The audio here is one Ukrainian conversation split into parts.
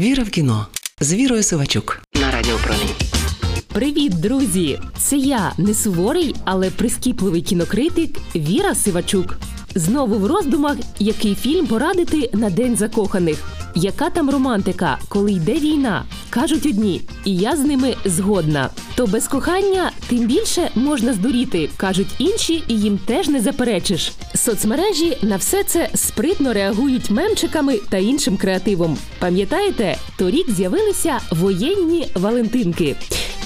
Віра в кіно з Вірою Сивачук на радіопромінь. Привіт, друзі! Це я не суворий, але прискіпливий кінокритик Віра Сивачук. Знову в роздумах, який фільм порадити на День закоханих. Яка там романтика, коли йде війна? Кажуть одні, і я з ними згодна. То без кохання тим більше можна здуріти, кажуть інші, і їм теж не заперечиш. Соцмережі на все це спритно реагують мемчиками та іншим креативом. Пам'ятаєте, торік з'явилися воєнні Валентинки.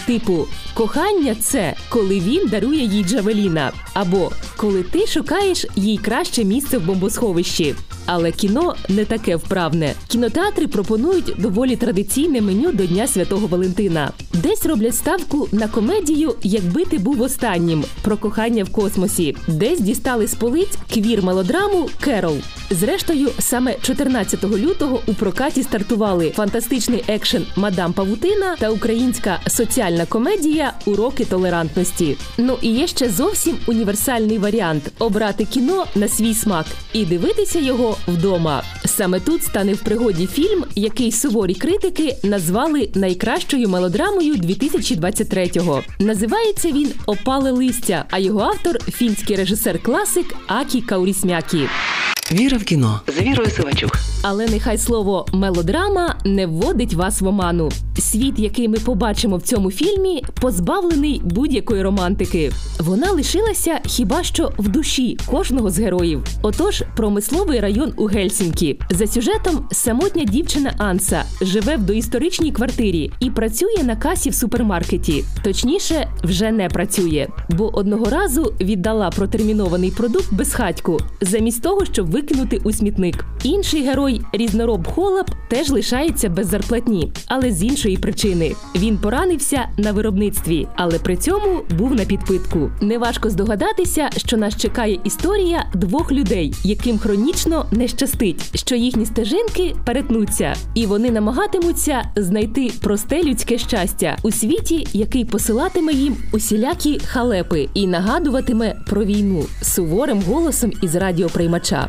Типу, кохання це коли він дарує їй Джавеліна, або коли ти шукаєш їй краще місце в бомбосховищі. Але кіно не таке вправне. Кінотеатри пропонують доволі традиційне меню до Дня Святого Валентина. Десь роблять ставку на комедію, якби ти був останнім про кохання в космосі, десь дістали з полиць квір мелодраму Керол. Зрештою, саме 14 лютого у прокаті стартували фантастичний екшен Мадам Павутина та українська соціальна комедія Уроки толерантності. Ну і є ще зовсім універсальний варіант обрати кіно на свій смак і дивитися його вдома. Саме тут стане в пригоді фільм, який суворі критики назвали найкращою мелодрамою 2023-го. Називається він Опале листя, а його автор фінський режисер-класик Акі Каурісмякі. Віра в кіно з Вірою Сивачук. Але нехай слово мелодрама не вводить вас в оману. Світ, який ми побачимо в цьому фільмі, позбавлений будь-якої романтики. Вона лишилася хіба що в душі кожного з героїв. Отож, промисловий район у Гельсінкі. За сюжетом самотня дівчина Анса живе в доісторичній квартирі і працює на касі в супермаркеті. Точніше, вже не працює, бо одного разу віддала протермінований продукт безхатьку, замість того, щоб викинути у смітник. Інший герой різнороб Холап теж лишається без зарплатні, але з іншої причини. Він поранився на виробництві, але при цьому був на підпитку. Неважко здогадатися, що нас чекає історія двох людей, яким хронічно не щастить, що їхні стежинки перетнуться, і вони намагатимуться знайти просте людське щастя у світі, який посилатиме їм усілякі халепи і нагадуватиме про війну суворим голосом із радіоприймача.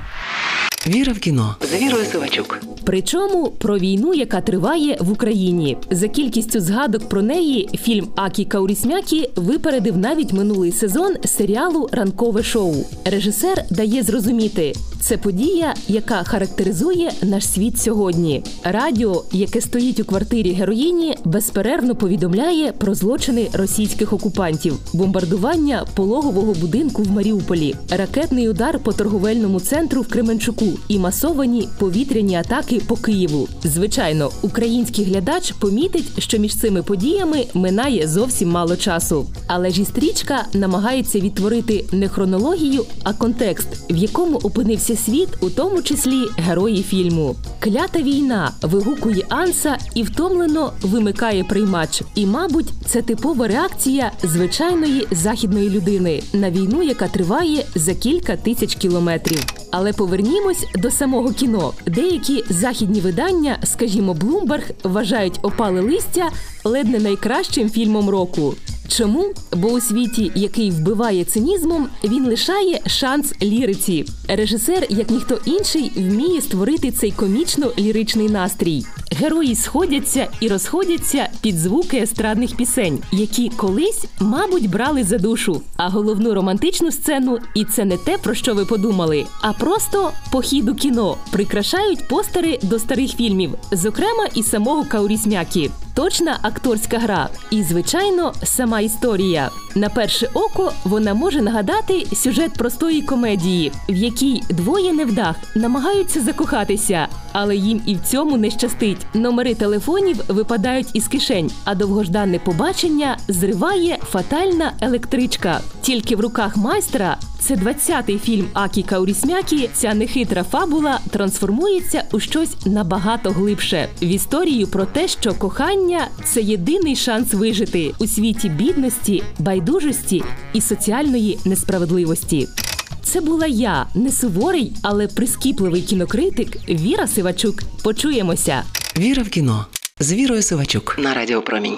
Віра в кіно з Вірою Сивачук. Причому про війну, яка триває в Україні. За кількістю згадок про неї фільм Акі Каурісмякі випередив навіть минулий сезон серіалу Ранкове шоу. Режисер дає зрозуміти. Це подія, яка характеризує наш світ сьогодні. Радіо, яке стоїть у квартирі героїні, безперервно повідомляє про злочини російських окупантів, бомбардування пологового будинку в Маріуполі, ракетний удар по торговельному центру в Кременчуку і масовані повітряні атаки по Києву. Звичайно, український глядач помітить, що між цими подіями минає зовсім мало часу. Але ж і стрічка намагається відтворити не хронологію, а контекст, в якому опинився світ, у тому числі герої фільму. Клята війна вигукує Анса і втомлено вимикає приймач. І, мабуть, це типова реакція звичайної західної людини на війну, яка триває за кілька тисяч кілометрів. Але повернімось до самого кіно. Деякі західні видання, скажімо, Блумберг, вважають опале листя ледь не найкращим фільмом року. Чому? Бо у світі, який вбиває цинізмом, він лишає шанс ліриці. Режисер, як ніхто інший, вміє створити цей комічно-ліричний настрій. Герої сходяться і розходяться під звуки естрадних пісень, які колись, мабуть, брали за душу. А головну романтичну сцену, і це не те, про що ви подумали, а просто похід у кіно прикрашають постери до старих фільмів, зокрема і самого Каурісмякі. Точна акторська гра, і, звичайно, сама історія. На перше око вона може нагадати сюжет простої комедії, в якій двоє невдах намагаються закохатися, але їм і в цьому не щастить. Номери телефонів випадають із кишень, а довгожданне побачення зриває фатальна електричка. Тільки в руках майстра. Це 20-й фільм Акі Каурісмякі. Ця нехитра фабула трансформується у щось набагато глибше в історію про те, що кохання це єдиний шанс вижити у світі бідності, байдужості і соціальної несправедливості. Це була я, не суворий, але прискіпливий кінокритик Віра Сивачук. Почуємося. Віра в кіно з Вірою Сивачук на Радіо Промінь.